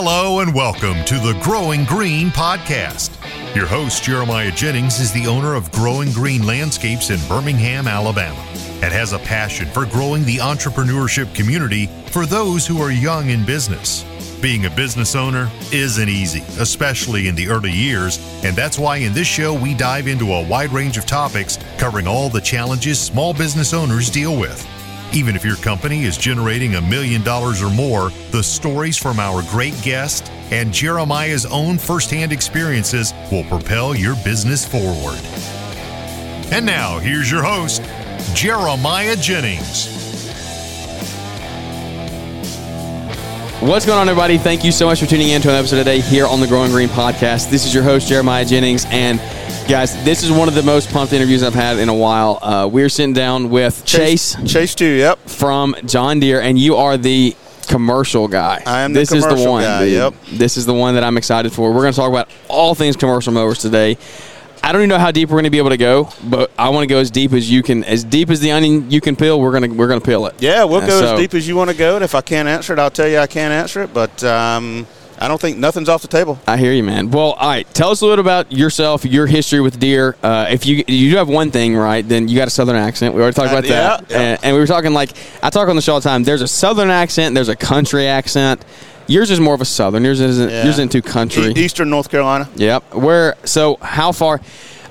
Hello and welcome to the Growing Green podcast. Your host, Jeremiah Jennings, is the owner of Growing Green Landscapes in Birmingham, Alabama, and has a passion for growing the entrepreneurship community for those who are young in business. Being a business owner isn't easy, especially in the early years, and that's why in this show we dive into a wide range of topics covering all the challenges small business owners deal with. Even if your company is generating a million dollars or more, the stories from our great guest and Jeremiah's own firsthand experiences will propel your business forward. And now, here's your host, Jeremiah Jennings. What's going on, everybody? Thank you so much for tuning in to an episode today here on the Growing Green Podcast. This is your host, Jeremiah Jennings, and guys, this is one of the most pumped interviews I've had in a while. Uh, we're sitting down with Chase, Chase too. Yep. from John Deere, and you are the commercial guy. I am the this is the one. guy, yep. This is the one that I'm excited for. We're going to talk about all things commercial mowers today. I don't even know how deep we're going to be able to go, but I want to go as deep as you can, as deep as the onion you can peel. We're gonna we're gonna peel it. Yeah, we'll Uh, go so- as deep as you want to go, and if I can't answer it, I'll tell you I can't answer it. But um, I don't think nothing's off the table. I hear you, man. Well, all right. Tell us a little bit about yourself, your history with Deere. Uh, if you you do have one thing right, then you got a southern accent. We already talked Uh, about that, yeah, yeah. And, and we were talking like I talk on the show all the time. There's a southern accent. There's a country accent. Yours is more of a southern. Yours isn't. Yeah. Yours isn't too country. Eastern North Carolina. Yep. Where? So how far?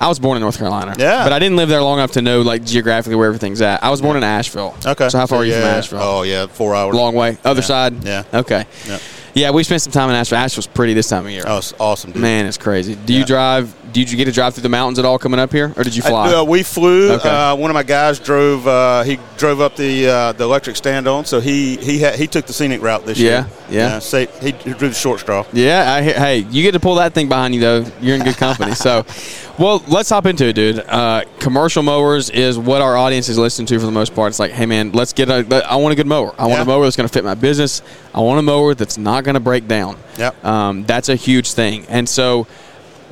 I was born in North Carolina. Yeah. But I didn't live there long enough to know like geographically where everything's at. I was born in Asheville. Okay. So how far are you yeah. from Asheville? Oh yeah, four hours. Long way. Other Yeah. side. Yeah. Okay. Yep. Yeah, we spent some time in Asheville. Asheville's pretty this time of year. Oh, it's awesome, dude. Man, it's crazy. Do you drive? Did you get to drive through the mountains at all coming up here, or did you fly? Uh, we flew. Okay. Uh, one of my guys drove. Uh, he drove up the uh, the electric stand on, so he he ha- he took the scenic route this Yeah, year. yeah. say, he, he drew the short straw. yeah, I, hey, you get to pull that thing behind you though. You're in good company. so, well, let's hop into it, dude. Uh, commercial mowers is what our audience is listening to for the most part. It's like, hey, man, let's get a. I want a good mower. I want Yeah. a mower that's going to fit my business. I want a mower that's not going to break down. Yep. Um, that's a huge thing, and so.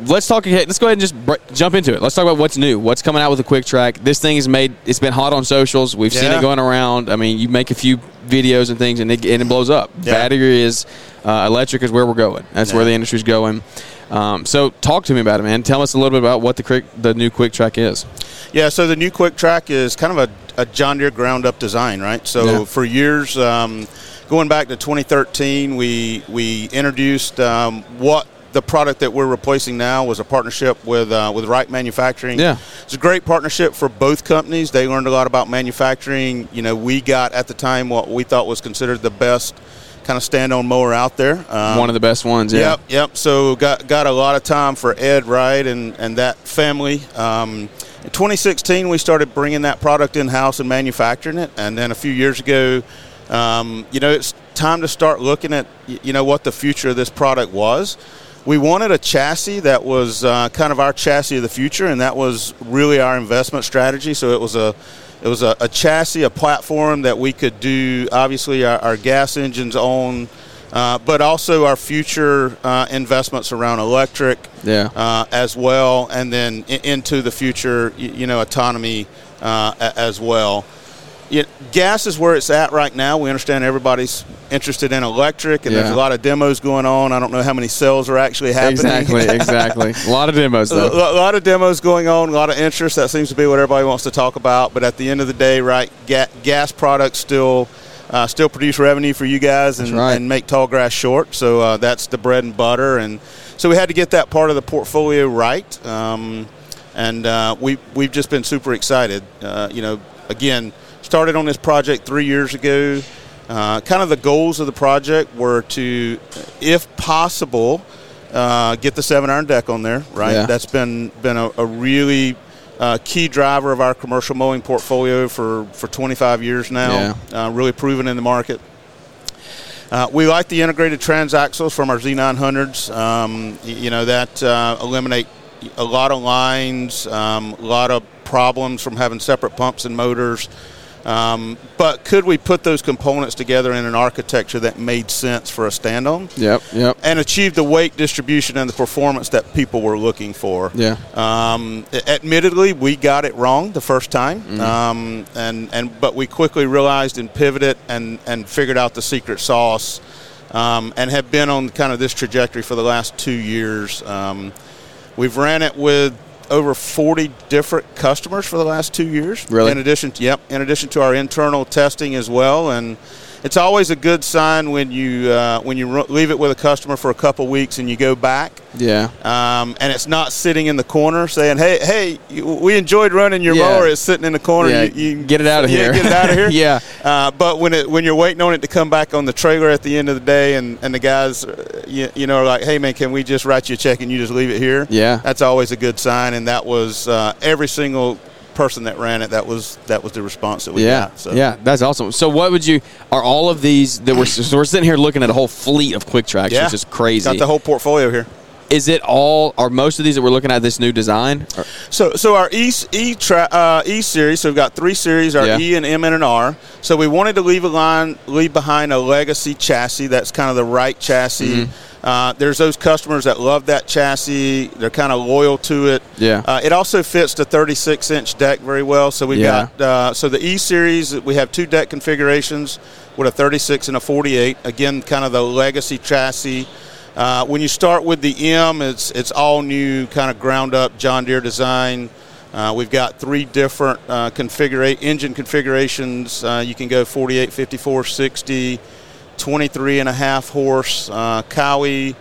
Let's talk. Let's go ahead and just br- jump into it. Let's talk about what's new. What's coming out with the QuickTrak? This thing is made. It's been hot on socials. We've seen it going around. I mean, you make a few videos and things, and it, and it blows up. Yeah. Battery is uh, electric is where we're going. That's where the industry's going. Um, so, talk to me about it, man. Tell us a little bit about what the quick, the new QuickTrak is. Yeah, so the new QuickTrak is kind of a, a John Deere ground up design, right? So Yeah. for years, um, going back to 2013, we we introduced um, what the product that we're replacing now was a partnership with uh, with Wright Manufacturing. Yeah. it's a great partnership for both companies. They learned a lot about manufacturing. You know, we got at the time what we thought was considered the best kind of stand-on mower out there. Um, One of the best ones. Yeah. Yep, yep. So got got a lot of time for Ed Wright and and that family. Um, in 2016, we started bringing that product in house and manufacturing it, and then a few years ago, um, you know, it's time to start looking at you know what the future of this product was. We wanted a chassis that was uh, kind of our chassis of the future, and that was really our investment strategy. So it was a it was a, a chassis, a platform that we could do obviously our, our gas engines on, uh, but also our future uh, investments around electric Yeah. uh, as well, and then i- into the future, you know, autonomy uh, as well. Yeah, gas is where it's at right now. We understand everybody's interested in electric, and there's a lot of demos going on. I don't know how many sales are actually happening. Exactly. Exactly. a lot of demos though. lo- lot of demos going on, a lot of interest. That seems to be what everybody wants to talk about. But at the end of the day, right, ga- gas products still uh, still produce revenue for you guys and, right. and make tall grass short. So uh, that's the bread and butter. And so we had to get that part of the portfolio right. Um, and uh, we we've just been super excited. Uh, you know, again, started on this project three years ago. Uh, kind of the goals of the project were to, if possible, uh, get the seven iron deck on there. Right, Yeah. that's been been a, a really uh, key driver of our commercial mowing portfolio for, for 25 years now. Uh, really proven in the market. Uh, we like the integrated transaxles from our Z900s. Um, you know that uh, eliminate a lot of lines, um, a lot of problems from having separate pumps and motors. Um, but could we put those components together in an architecture that made sense for a stand-on? Yep. Yep. and achieve the weight distribution and the performance that people were looking for. Yeah. Um, admittedly, we got it wrong the first time, Mm-hmm. um, and and but we quickly realized and pivoted and and figured out the secret sauce um, and have been on kind of this trajectory for the last two years. Um, we've ran it with over 40 different customers for the last two years. Really? In addition, to, yep. In addition to our internal testing as well, and it's always a good sign when you uh, when you leave it with a customer for a couple weeks and you go back. Yeah. Um, and it's not sitting in the corner saying, "Hey, hey, we enjoyed running your Yeah. mower." It's sitting in the corner. Yeah, You, you get it out of yeah, here. Get it out of here. Yeah. Uh, but when it when you're waiting on it to come back on the trailer at the end of the day, and, and the guys, uh, you, you know, are like, "Hey, man, can we just write you a check and you just leave it here?" Yeah. That's always a good sign, and that was uh, every single person that ran it. That was that was the response that we Yeah, got. So. yeah, that's awesome. So, what would you? Are all of these that we're so we're sitting here looking at a whole fleet of QuickTraks, Yeah. which is crazy. Got the whole portfolio here. is it all? Are most of these that we're looking at this new design? Or- So, so our E E tra- uh, E series. So we've got three series: our Yeah. E and M and an R. So we wanted to leave a line, leave behind a legacy chassis. That's kind of the right chassis. Mm-hmm. Uh, there's those customers that love that chassis. They're kind of loyal to it. Yeah. Uh, it also fits the 36 inch deck very well. So we've Yeah. got uh, so the E series. We have two deck configurations with a 36 and a 48. Again, kind of the legacy chassis. Uh, when you start with the M, it's it's all new, kind of ground up John Deere design. Uh, we've got three different uh, configura- engine configurations. Uh, you can go 48, 54, 60, 23 and a half horse uh, Kawi,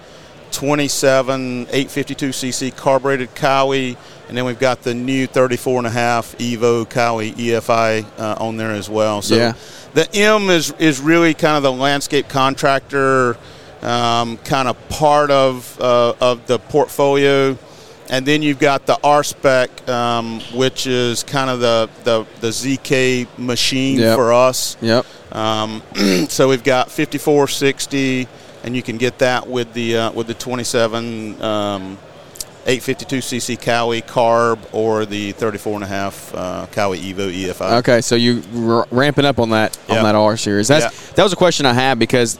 27, 852cc carbureted Kawi, and then we've got the new 34 and a half Evo Kawi EFI uh, on there as well. So Yeah. the M is is really kind of the landscape contractor um, kind of part of uh, of the portfolio. And then you've got the R spec, um, which is kind of the, the, the ZK machine Yep. for us. Yep. Um, so we've got 5460, and you can get that with the uh, with the 27 um, 852cc Kawi carb or the 34 and a half uh, Kawi Evo EFI. Okay, so you r- ramping up on that on that R series. That's Yeah. that was a question I had because.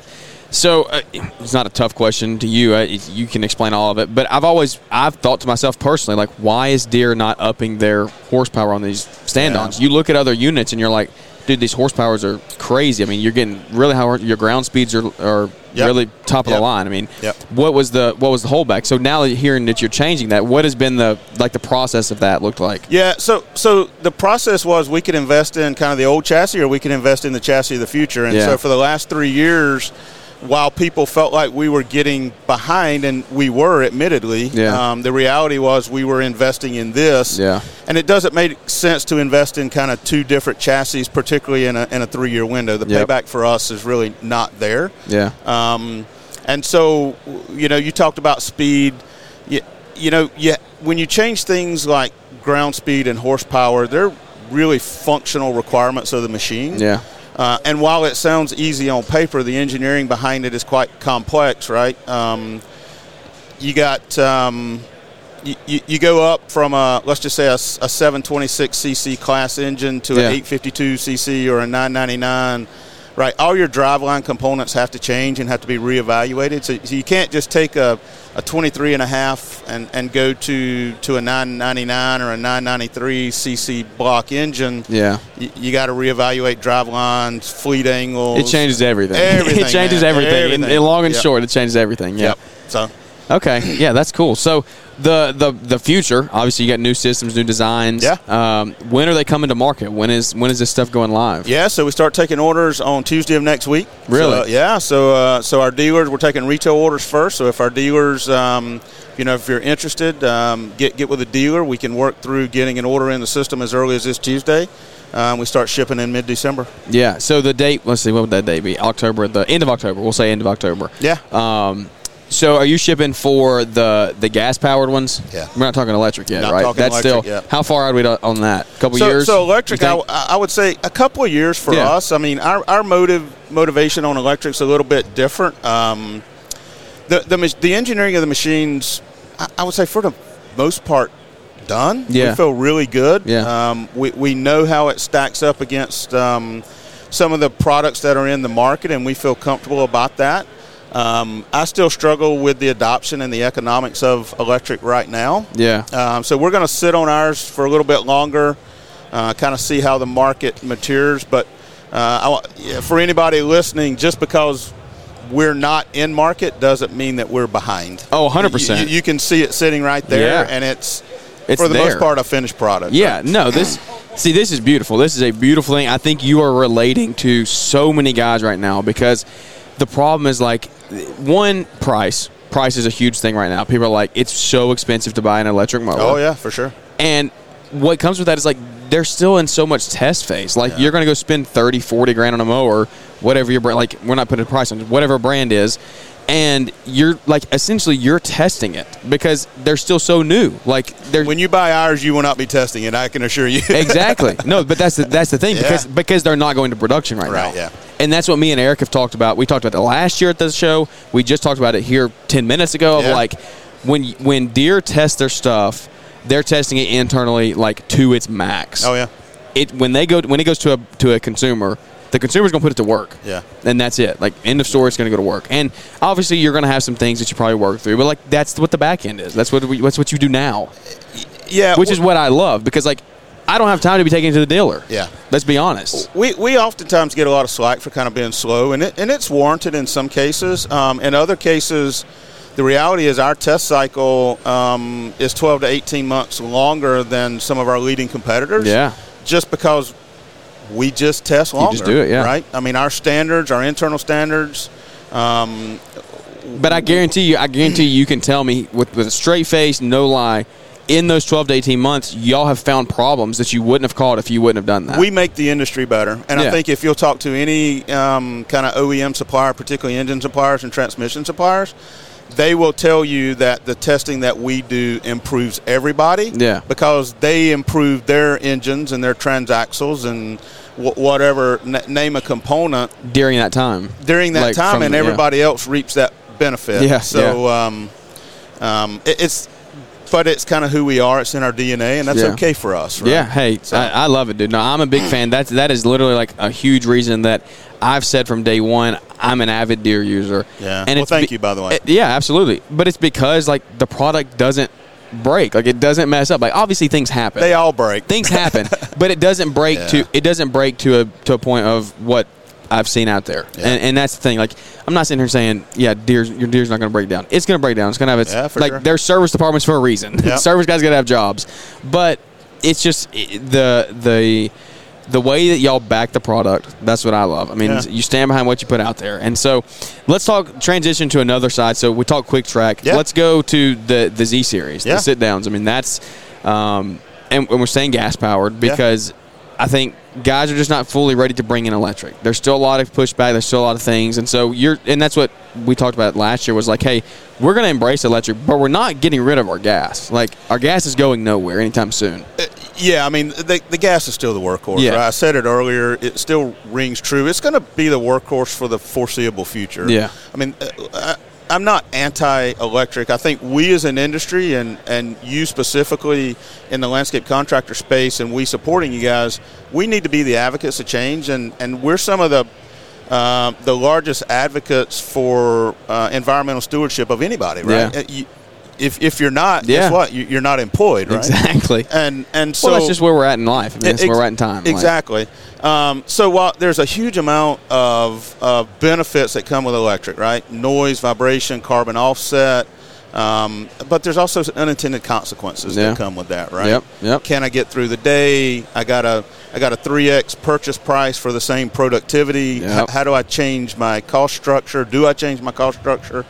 So uh, it's not a tough question to you. Uh, you can explain all of it, but I've always I've thought to myself personally, like, why is Deere not upping their horsepower on these stand-ons? Yeah. You look at other units and you're like, dude, these horsepowers are crazy. I mean, you're getting really how your ground speeds are are Yep. really top of Yep. the line. I mean, Yep. what was the what was the holdback? So now hearing that you're changing that, what has been the like the process of that looked like? Yeah, so so the process was we could invest in kind of the old chassis or we could invest in the chassis of the future. And Yeah. so for the last three years, while people felt like we were getting behind, and we were, admittedly, Yeah. um, the reality was we were investing in this. Yeah. And it doesn't make sense to invest in kind of two different chassis, particularly in a, in a three year window. The Yep. payback for us is really not there. Yeah. Um, and so, you know, you talked about speed. You, you know, yeah, when you change things like ground speed and horsepower, they're really functional requirements of the machine. Yeah. Uh, and while it sounds easy on paper, the engineering behind it is quite complex, right? Um, you got um, you, you, you go up from a let's just say a 726cc class engine to Yeah. an 852cc or a 999 right all your driveline components have to change and have to be reevaluated so, so you can't just take a, a 23 and a half and, and go to to a 999 or a 993 cc block engine Yeah. you, you got to reevaluate drive lines fleet angles It changes everything. Everything, it changes man. everything. In- In, long and Yep. short, it changes everything. Yeah. yep so Okay. Yeah, that's cool. So the the the future, obviously, you got new systems, new designs. Yeah. Um, when are they coming to market? When is when is this stuff going live? Yeah, so we start taking orders on Tuesday of next week. Really? So, yeah. So uh, so our dealers, we're taking retail orders first. So if our dealers, um, you know, if you're interested, um, get get with a dealer. We can work through getting an order in the system as early as this Tuesday. Um, we start shipping in mid December. Yeah. So the date. Let's see. What would that date be? October. The end of October. We'll say end of October. Yeah. Um, so are you shipping for the the gas powered ones? Yeah. We're not talking electric yet, Not right? talking That's electric still yet. how far are we on that? A couple so, years. So electric, I. I would say a couple of years for Yeah. us. I mean, our, our motive motivation on electric's a little bit different. Um, the, the the engineering of the machines, I, I would say for the most part, done. Yeah. we feel really good. Yeah. um, we we know how it stacks up against um, some of the products that are in the market, and we feel comfortable about that. Um, I still struggle with the adoption and the economics of electric right now. yeah. Um, so we're going to sit on ours for a little bit longer, uh, kind of see how the market matures. But uh, I, for anybody listening, just because we're not in market doesn't mean that we're behind. Oh, 100%. You, you can see it sitting right there, Yeah. and it's, It's for the there. most part a finished product. Yeah, right? no, this see this is beautiful. This is a beautiful thing. I think you are relating to so many guys right now because the problem is like one price. Price is a huge thing right now. People are like, it's so expensive to buy an electric mower. Oh yeah, for sure. And what comes with that is like they're still in so much test phase. Like Yeah. you're going to go spend 30, 40 grand on a mower, whatever your brand, like we're not putting a price on whatever brand is. And you're like essentially you're testing it because they're still so new. Like they're When you buy ours, you will not be testing it. I can assure you. exactly. No, but that's the, that's the thing Yeah. because because they're not going to production right, Right, now. yeah. And that's what me and Eric have talked about. We talked about it last year at the show. We just talked about it here ten minutes ago. Of Yeah. like when when Deere test their stuff, they're testing it internally like to its max. oh yeah. It when they go when it goes to a to a consumer. The consumer's going to put it to work. Yeah. And that's it. Like, end of story, it's going to go to work. And obviously, you're going to have some things that you probably work through, but, like, that's what the back end is. That's what, we, that's what you do now Yeah. which is what I love because like I don't have time to be taken to the dealer. Yeah. let's be honest. we, we oftentimes get a lot of slack for kind of being slow, and it, and it's warranted in some cases. Um, in other cases, the reality is our test cycle um, is 12 to 18 months longer than some of our leading competitors. Yeah. Just because we just test longer. just do it, yeah. Right? I mean, our standards, our internal standards, um, But I guarantee you, I guarantee you, you can tell me with with a straight face, no lie. In those 12 to 18 months, y'all have found problems that you wouldn't have caught if you wouldn't have done that. we make the industry better. And Yeah. I think if you'll talk to any um, kind of OEM supplier, particularly engine suppliers and transmission suppliers, they will tell you that the testing that we do improves everybody. Yeah. Because they improve their engines and their transaxles and wh- whatever, name a component during that time. during that Like, time, from- and yeah. everybody else reaps that benefit. Yeah, So, Um, um, it, it's, but it's kind of who we are. It's in our DNA, and that's Yeah. okay for us. Right? Yeah, hey, So- I, I love it, dude. No, I'm a big fan. That's that is literally like a huge reason that I've said from day one I'm an avid Deere user. Yeah. and Well, thank you, by the way. it- yeah, absolutely. But it's because like the product doesn't break, like it doesn't mess up. Like obviously things happen. They all break. things happen, but it doesn't break Yeah. to it doesn't break to a to a point of what I've seen out there, Yeah. and, and that's the thing. Like I'm not sitting here saying, yeah, Deere's your Deere's not going to break down. It's going to break down. It's going to have its Yeah, like sure. there's service departments for a reason. Yep. service guys got to have jobs, but it's just the the the way that y'all back the product. That's what I love. I mean, Yeah. you stand behind what you put out there, and so let's talk transition to another side. So we talk QuickTrak. Yeah. Let's go to the the Z series, the sit downs. I mean, that's um, and, and we're saying gas powered because I think guys are just not fully ready to bring in electric. There's still a lot of pushback. There's still a lot of things, and so you're, and that's what we talked about last year was like, hey, we're going to embrace electric, but we're not getting rid of our gas. Like our gas is going nowhere anytime soon. Yeah, I mean, the, the gas is still the workhorse. Yeah. right? I said it earlier. It still rings true. It's going to be the workhorse for the foreseeable future. Yeah. I mean, uh, I, I'm not anti-electric. I think we as an industry and, and you specifically in the landscape contractor space and we supporting you guys, we need to be the advocates of change. And, and we're some of the um, the largest advocates for uh, environmental stewardship of anybody, right? Yeah. Uh, you- if, if you're not, Yeah. guess what? You- You're not employed, right? Exactly. And and so well, that's just where we're at in life. I mean, that's Ex- where we're at in time. Like, Exactly. Um, so while there's a huge amount of, of benefits that come with electric, right? Noise, vibration, carbon offset. Um, but there's also unintended consequences Yeah. that come with that, right? Yep, yep. Can I get through the day? I got a I got a three x purchase price for the same productivity. Yep. How, how do I change my cost structure? Do I change my cost structure?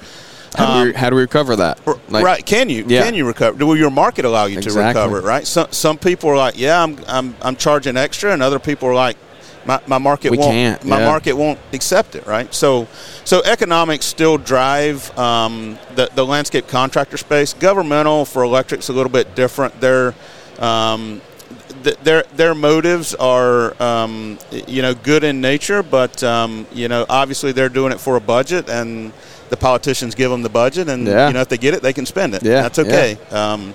How, do we, how do we recover that? Like, right? Can you? Yeah. Can you recover? Will your market allow you Exactly. to recover it? Right? Some some people are like, yeah, I'm I'm I'm charging extra, and other people are like, my, my market We won't my market won't accept it. Right? So so economics still drive um, the the landscape contractor space. Governmental for electrics a little bit different. They're um, th- their their motives are um, you know good in nature, but um, you know obviously they're doing it for a budget, and the politicians give them the budget, and Yeah. you know if they get it, they can spend it. Yeah, that's okay. Um,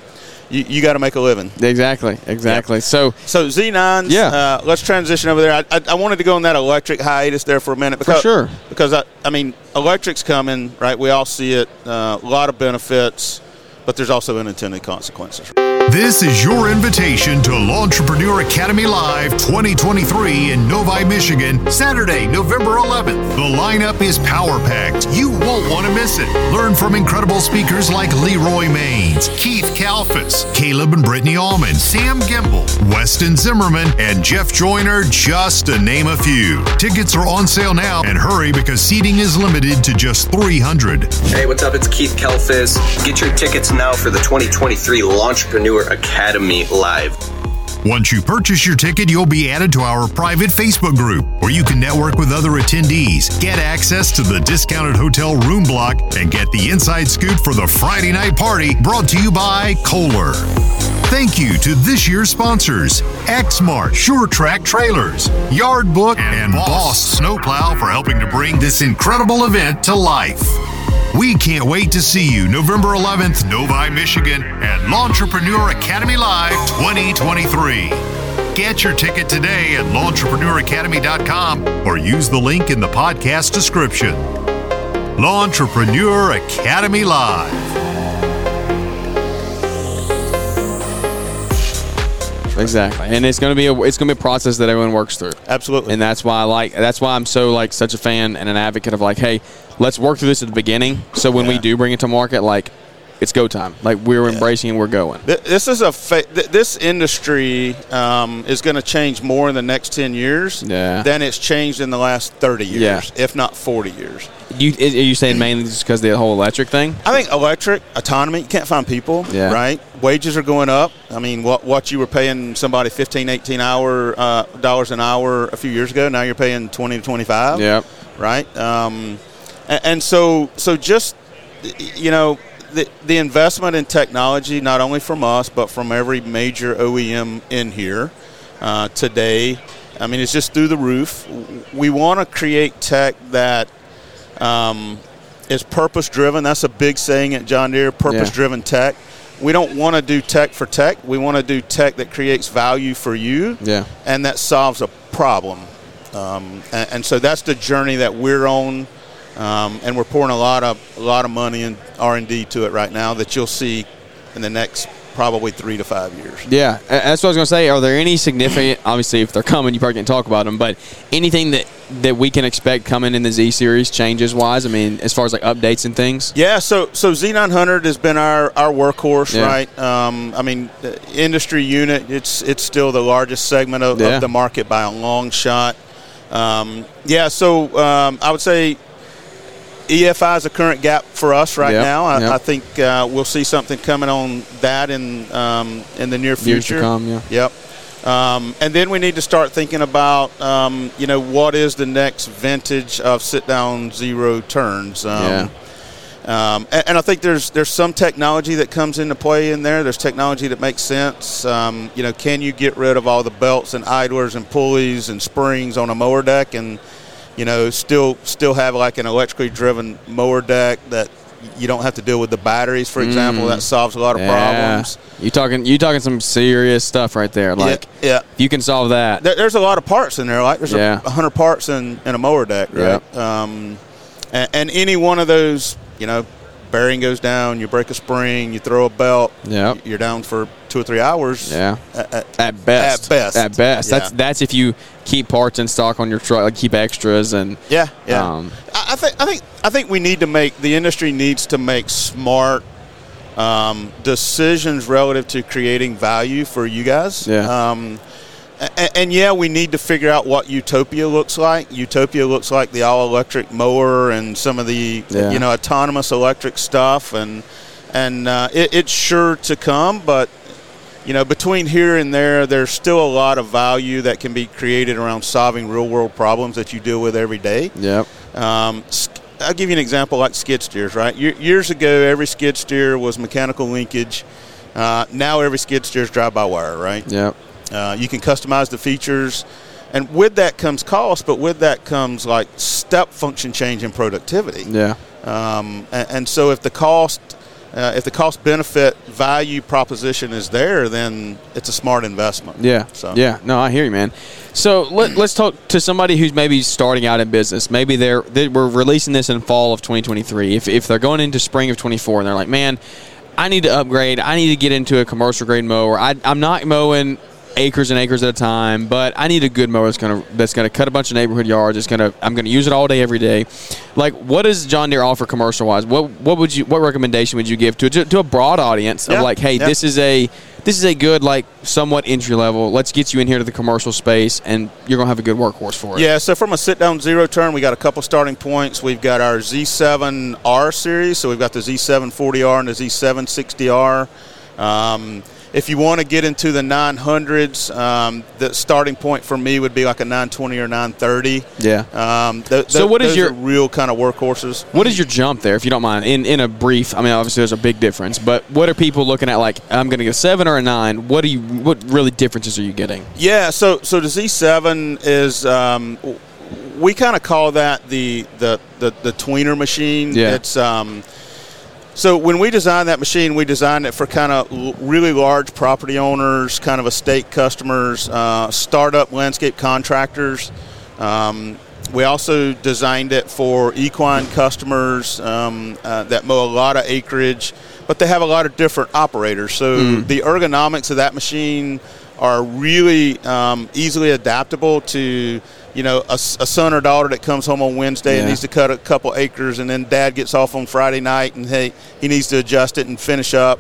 you you got to make a living. Exactly. Exactly. So So Z9s, Yeah. uh, let's transition over there. I, I, I wanted to go on that electric hiatus there for a minute. Because, sure. Because, I, I mean, electric's coming, right? We all see it. Uh, a lot of benefits, but there's also unintended consequences. This is your invitation to Entrepreneur Academy Live 2023 in Novi, Michigan, Saturday, November 11th. The lineup is power packed. You won't want to miss it. Learn from incredible speakers like Leroy Maines, Keith Kalfas, Caleb and Brittany Allman, Sam Gimble, Weston Zimmerman, and Jeff Joyner, just to name a few. Tickets are on sale now and hurry because seating is limited to just 300. Hey, what's up? It's Keith Kalfas. Get your tickets now for the 2023 Entrepreneur Academy Live. Once you purchase your ticket, you'll be added to our private Facebook group where you can network with other attendees, get access to the discounted hotel room block, and get the inside scoop for the Friday night party brought to you by Kohler. Thank you to this year's sponsors Exmark, Sure Track Trailers, Yard Book, and Boss Snowplow for helping to bring this incredible event to life. We can't wait to see you November 11th, Novi, Michigan, at Lawntrepreneur Academy Live 2023. Get your ticket today at lawntrepreneuracademy.com or use the link in the podcast description. Lawntrepreneur Academy Live. Exactly, and it's gonna be a it's gonna be a process that everyone works through. Absolutely. and that's why I like that's why I'm so like such a fan and an advocate of like, hey, let's work through this at the beginning. So when we do bring it to market, like it's go time. Like we're embracing and we're going. This is a fa- th- this industry um, is going to change more in the next ten years Yeah. than it's changed in the last thirty years, Yeah. if not forty years. You are you saying mainly just because the whole electric thing? I think electric autonomy. You can't find people, Yeah. right? Wages are going up. I mean, what what you were paying somebody 15, 18 hour uh, dollars an hour a few years ago, now you're paying twenty to twenty five. Yep. right? Um, and, and so, so just you know, the the investment in technology, not only from us but from every major OEM in here uh, today. I mean, it's just through the roof. We want to create tech that um, is purpose driven. That's a big saying at John Deere: purpose driven tech. We don't want to do tech for tech. We want to do tech that creates value for you Yeah. and that solves a problem. Um, and, and so that's the journey that we're on, um, and we're pouring a lot of a lot of money in R and D to it right now that you'll see in the next probably three to five years. Yeah, that's what I was going to say. Are there any significant? Obviously, if they're coming, you probably can't talk about them. But anything that that we can expect coming in the Z series changes wise? I mean, as far as like updates and things. Yeah, so so Z900 has been our, our workhorse, Yeah. right? Um, I mean, the industry unit, it's it's still the largest segment of, Yeah. of the market by a long shot. Um, yeah, so um, I would say EFI is a current gap for us right Yep, now. I, yep. I think uh, we'll see something coming on that in um, in the near future. come, yeah. Yep. Um, and then we need to start thinking about, um, you know, what is the next vintage of sit-down zero turns. Um, Yeah. um, and, and I think there's there's some technology that comes into play in there. There's technology that makes sense. Um, you know, can you get rid of all the belts and idlers and pulleys and springs on a mower deck and you know still still have like an electrically driven mower deck that you don't have to deal with the batteries, for example. That solves a lot of problems. You talking? You talking some serious stuff right there? Like, yeah. if you can solve that. There, there's a lot of parts in there. Like there's Yeah. a 100 parts in, in a mower deck, right? Um, and, and any one of those, you know, bearing goes down, you break a spring, you throw a belt, Yep. you're down for two or three hours. Yeah. At, at- At best. At best. At best. That's that's if you keep parts in stock on your truck, like keep extras and yeah, yeah. Um, I, I think I think I think we need to make the industry needs to make smart um, decisions relative to creating value for you guys. Yeah. Um, and, and yeah, we need to figure out what Utopia looks like. Utopia looks like the all-electric mower and some of the Yeah. you know autonomous electric stuff, and and uh, it, it's sure to come. But you know, between here and there, there's still a lot of value that can be created around solving real-world problems that you deal with every day. yep. Um, I'll give you an example like skid steers, right? Ye- Years ago, every skid steer was mechanical linkage. Uh, now every skid steer is drive-by-wire, right? Yep. Uh, you can customize the features, and with that comes cost, but with that comes like step function change in productivity. Yeah. Um, and, and so if the cost, uh, if the cost benefit value proposition is there, then it's a smart investment. Yeah. So Yeah. No, I hear you, man. So let, let's talk to somebody who's maybe starting out in business. Maybe they're they, we're releasing this in fall of 2023. If if they're going into spring of 24 and they're like, man. I need to upgrade. I need to get into a commercial grade mower. I, I'm not mowing acres and acres at a time, but I need a good mower that's gonna that's gonna cut a bunch of neighborhood yards. It's gonna I'm gonna use it all day every day. Like, what does John Deere offer commercial wise? What what would you what recommendation would you give to to a broad audience of like, hey, this is a this is a good like somewhat entry level. Let's get you in here to the commercial space, and you're gonna have a good workhorse for it. Yeah, so from a sit down zero turn, we got a couple starting points. We've got our Z7R series, so we've got the Z740R and the Z760R. Um, if you want to get into the 900s, um, the starting point for me would be like a 920 or 930. Yeah. Um, th- So th- what is your- real kind of workhorses? What is your jump there, if you don't mind? In in a brief, I mean, obviously there's a big difference, but what are people looking at? Like, I'm going to get a seven or a nine. What do you? What really differences are you getting? Yeah, so so the Z7 is um, we kind of call that the the the, the tweener machine. Yeah. It's um, so when we designed that machine, we designed it for kind of l- really large property owners, kind of estate customers, uh, startup landscape contractors. Um, we also designed it for equine customers um, uh, that mow a lot of acreage, but they have a lot of different operators. So the ergonomics of that machine are really um, easily adaptable to you know a son or daughter that comes home on Wednesday and needs to cut a couple acres, and then dad gets off on Friday night and hey he needs to adjust it and finish up.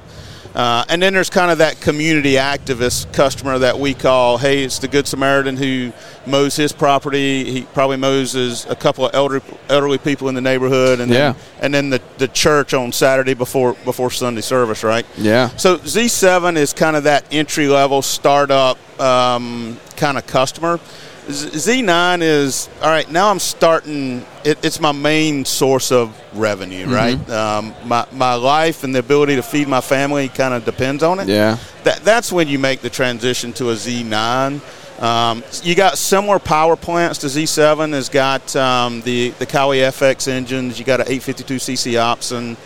Uh, and then there's kind of that community activist customer that we call, hey, it's the Good Samaritan who mows his property. He probably mows his, a couple of elderly, elderly people in the neighborhood, and then, and then the, the church on Saturday before before Sunday service, right? Yeah. So Z7 is kind of that entry level startup um, kind of customer. Z- Z9 is all right. Now I'm starting. It, it's my main source of revenue, Mm-hmm. right? Um, my my life and the ability to feed my family kind of depends on it. Yeah. That that's when you make the transition to a Z9. Um, you got similar power plants to Z7. Has got um, the the Kawi FX engines. You got an 852cc Opson.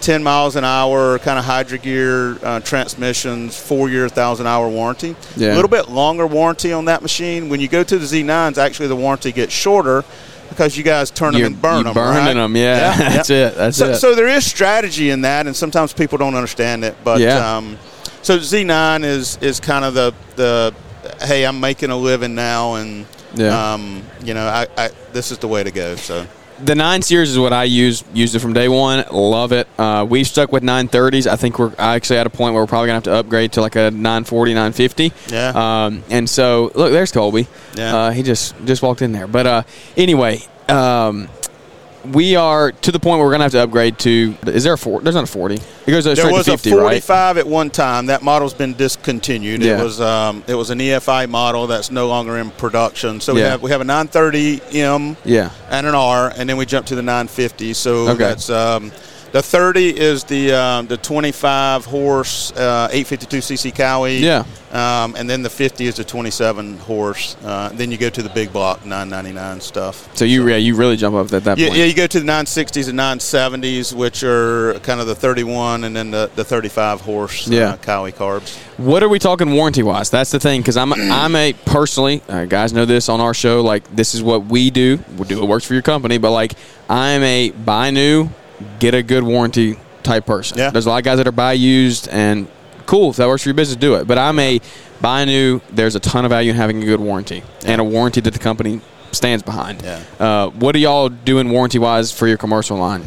10 miles an hour, kind of Hydro-Gear uh, transmissions, four year, thousand hour warranty. Yeah. A little bit longer warranty on that machine. When you go to the Z9s, actually the warranty gets shorter because you guys turn You're- them and burn them. burning right? them, yeah. That's it, that's so, it. So there is strategy in that, and sometimes people don't understand it. But Yeah. um, so Z9 is is kind of the the hey, I'm making a living now, and Yeah. um, you know, I, I this is the way to go. So. The nine series is what I use. Used it from day one. Love it. Uh, we've stuck with 930s. I think we're actually at a point where we're probably gonna have to upgrade to like a 940, 950. Yeah. Um, and so look, there's Colby. Yeah. Uh, he just just walked in there. But uh, anyway, um, we are to the point where we're gonna have to upgrade to. Is there a four? There's not a 40. It goes straight to fifty, right? There was to 50, a right? 45 at one time. That model's been discontinued. Yeah. It was um, it was an EFI model that's no longer in production. So we Yeah. have we have a 930M Yeah. and an R, and then we jump to the 950. So Okay. that's um, the 30 is the um, the 25 horse uh, 852cc Kawi. Yeah. Um, and then the 50 is the 27 horse. Uh, then you go to the big block 999 stuff. So you yeah you really jump up at that Yeah, point. yeah, you go to the 960s and 970s, which are kind of the 31 and then the, the 35 horse Yeah. uh, Kawi carbs. What are we talking warranty wise? That's the thing because I'm I'm a personally uh, guys know this on our show like this is what we do. We do it works for your company, but like I'm a buy new, get a good warranty type person. Yeah. There's a lot of guys that are buy used and cool if that works for your business, do it. But I'm a buy new. There's a ton of value in having a good warranty and a warranty that the company stands behind. Yeah. Uh, what are y'all doing warranty wise for your commercial line?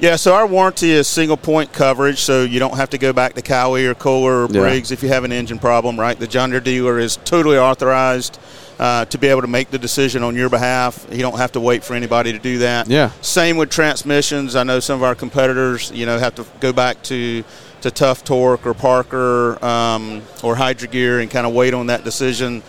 Yeah, so our warranty is single point coverage, so you don't have to go back to Kawi or Kohler or Yeah. Briggs if you have an engine problem, right? The John Deere dealer is totally authorized uh, to be able to make the decision on your behalf. You don't have to wait for anybody to do that. Yeah. Same with transmissions. I know some of our competitors, you know, have to go back to to Tuff Torq or Parker um, or Hydro-Gear and kind of wait on that decision.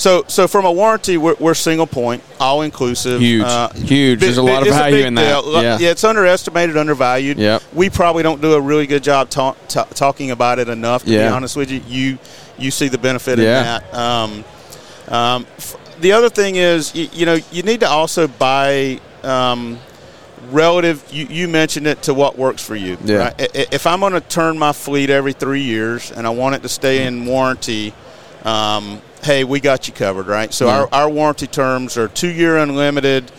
So, so from a warranty, we're, we're single point, all inclusive. Huge. Huge. There's a lot of value in that. Yeah. yeah, it's underestimated, undervalued. Yep. We probably don't do a really good job ta- ta- talking about it enough. To Yeah. be honest with you, you you see the benefit Yeah. in that. Um, um, f- the other thing is, you, you know, you need to also buy um, relative. You, you mentioned it to what works for you. Yeah. Right? If I'm going to turn my fleet every three years and I want it to stay in warranty. Um, hey, we got you covered, right? So Yeah. our, our warranty terms are two year unlimited,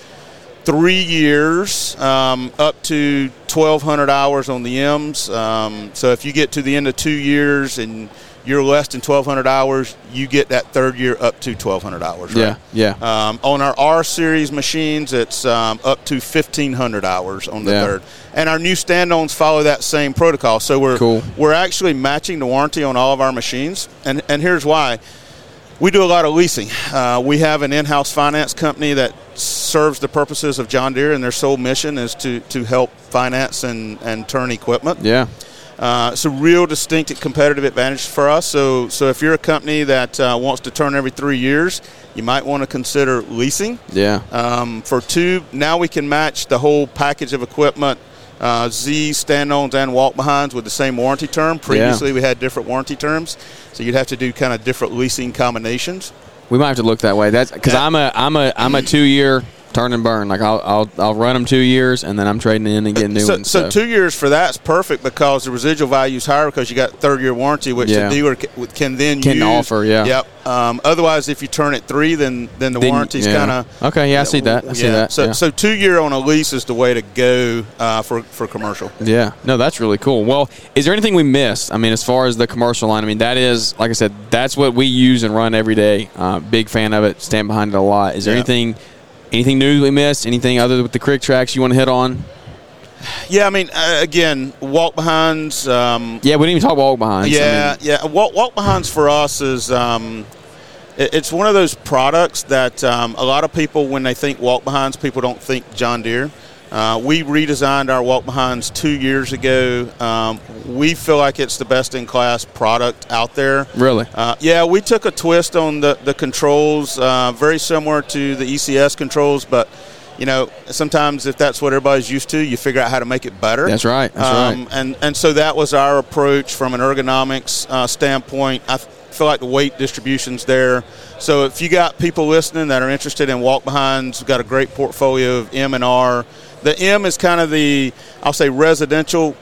three years, um, up to 1,200 hours on the M's. Um, so if you get to the end of two years and you're less than 1,200 hours, you get that third year up to 1,200 hours. Right? Yeah, yeah. Um, on our R series machines, it's um, up to 1,500 hours on the Yeah. third, and our new stand-ons follow that same protocol. So we're Cool. we're actually matching the warranty on all of our machines, and and here's why. We do a lot of leasing. Uh, we have an in-house finance company that serves the purposes of John Deere, and their sole mission is to, to help finance and, and turn equipment. yeah. Uh, it's a real distinct competitive advantage for us. So, so if you're a company that uh, wants to turn every three years, you might want to consider leasing. Yeah. Um, for two, now we can match the whole package of equipment, uh, Z, stand-ons, and walk-behinds with the same warranty term. Previously, we had different warranty terms, so you'd have to do kind of different leasing combinations. We might have to look that way. That's because I'm a I'm a I'm a two year turn and burn. Like I'll I'll I'll run them two years and then I'm trading in and getting new so, ones. so two years for that's perfect because the residual value is higher because you got third year warranty, which Yeah. the dealer ca- can then Can use. offer, yeah. Yep. Um, otherwise, if you turn it three, then then the Then- warranty's yeah. kind of Okay, yeah, I see that. I see that, So yeah. so two year on a lease is the way to go uh, for for commercial. Yeah, no, that's really cool. Well, is there anything we missed? I mean, as far as the commercial line, I mean, that is, like I said, that's what we use and run every day. Uh, big fan of it. Stand behind it a lot. Is there Yeah. anything, anything new we missed? Anything other with the QuickTraks you want to hit on? Yeah, I mean, uh, again, walk behinds. Um, Yeah, we didn't even talk walk behinds. yeah, yeah. Walk, walk behinds for us is um, it- it's one of those products that um, a lot of people, when they think walk behinds, people don't think John Deere. Uh, we redesigned our walk behinds two years ago. Um, we feel like it's the best in class product out there. Really? Uh, yeah, we took a twist on the, the controls, uh, very similar to the ECS controls, but you know, sometimes if that's what everybody's used to, you figure out how to make it better. That's right, that's um, right. And and so that was our approach from an ergonomics uh, standpoint. I feel like the weight distribution's there. So if you got people listening that are interested in walk behinds, we've got a great portfolio of M and R. The M is kind of the I'll say residential.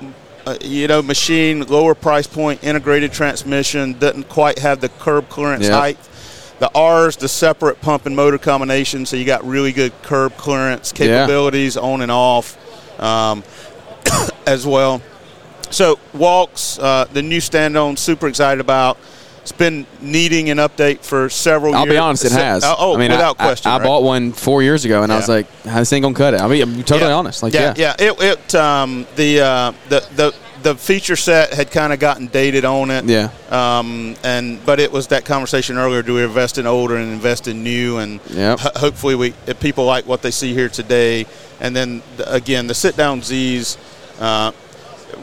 Uh, you know, machine, lower price point, integrated transmission, doesn't quite have the curb clearance height. The R's, the separate pump and motor combination, so you got really good curb clearance capabilities on and off um, as well. So walks, uh, the new stand-on, super excited about. It's been needing an update for several I'll years. be honest, it has. Oh, oh, I mean, without I, question. I, I right? bought one four years ago, and I was like, this ain't gonna cut it?" I mean, I'm totally Yeah. honest. Like, yeah, yeah, yeah. It, it um, the, uh, the the the feature set had kind of gotten dated on it. Yeah. Um, and but it was that conversation earlier: do we invest in older and invest in new? And Yep. ho- hopefully, we if people like what they see here today. And then the, again, the sit down Z's. Uh,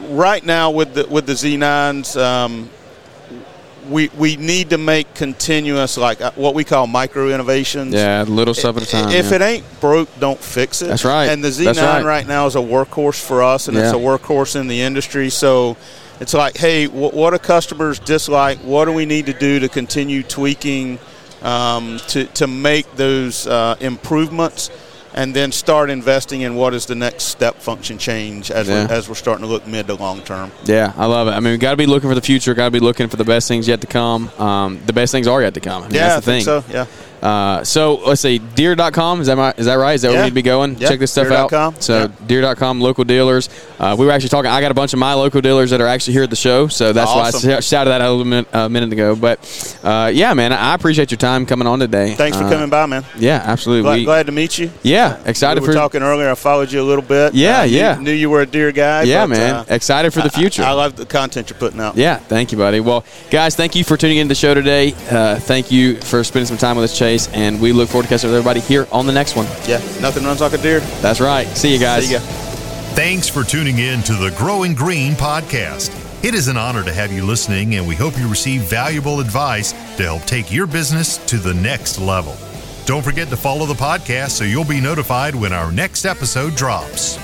right now with the with the Z9s. Um, we, we need to make continuous like uh, what we call micro innovations. yeah, little stuff at a time. If yeah. it ain't broke, don't fix it. That's right. And the Z9 right. right. now is a workhorse for us, and it's a workhorse in the industry. So it's like, hey, wh- what do customers dislike? What do we need to do to continue tweaking um, to, to make those uh, improvements? And then start investing in what is the next step function change as, Yeah. we're, as we're starting to look mid to long term. Yeah, I love it. I mean, we got to be looking for the future. Got to be looking for the best things yet to come. Um, the best things are yet to come. I mean, yeah, that's the I thing. think so. Yeah. Uh, so let's see, deere.com. Is that my, is that right? Is that where we need to be going? Yeah, Check this stuff deere.com. out. So Yeah. deere.com, local dealers. Uh, we were actually talking. I got a bunch of my local dealers that are actually here at the show. So that's Awesome. why I shouted that out a little minute, uh, minute ago. But uh, yeah, man, I appreciate your time coming on today. Thanks for Uh, coming by, man. Yeah, absolutely. Glad, We- glad to meet you. yeah, excited we were for talking earlier. I followed you a little bit. Yeah, Uh, yeah. Knew you were a Deere guy. Yeah, but, man. excited for the future. I, I love the content you're putting out. Yeah, thank you, buddy. Well, guys, thank you for tuning in to the show today. Uh, thank you for spending some time with us, Chase, and we look forward to catching up with everybody here on the next one. Yeah, nothing runs like a Deere. That's right. See you guys. See ya. Thanks for tuning in to the Growing Green podcast. It is an honor to have you listening, and we hope you receive valuable advice to help take your business to the next level. Don't forget to follow the podcast so you'll be notified when our next episode drops.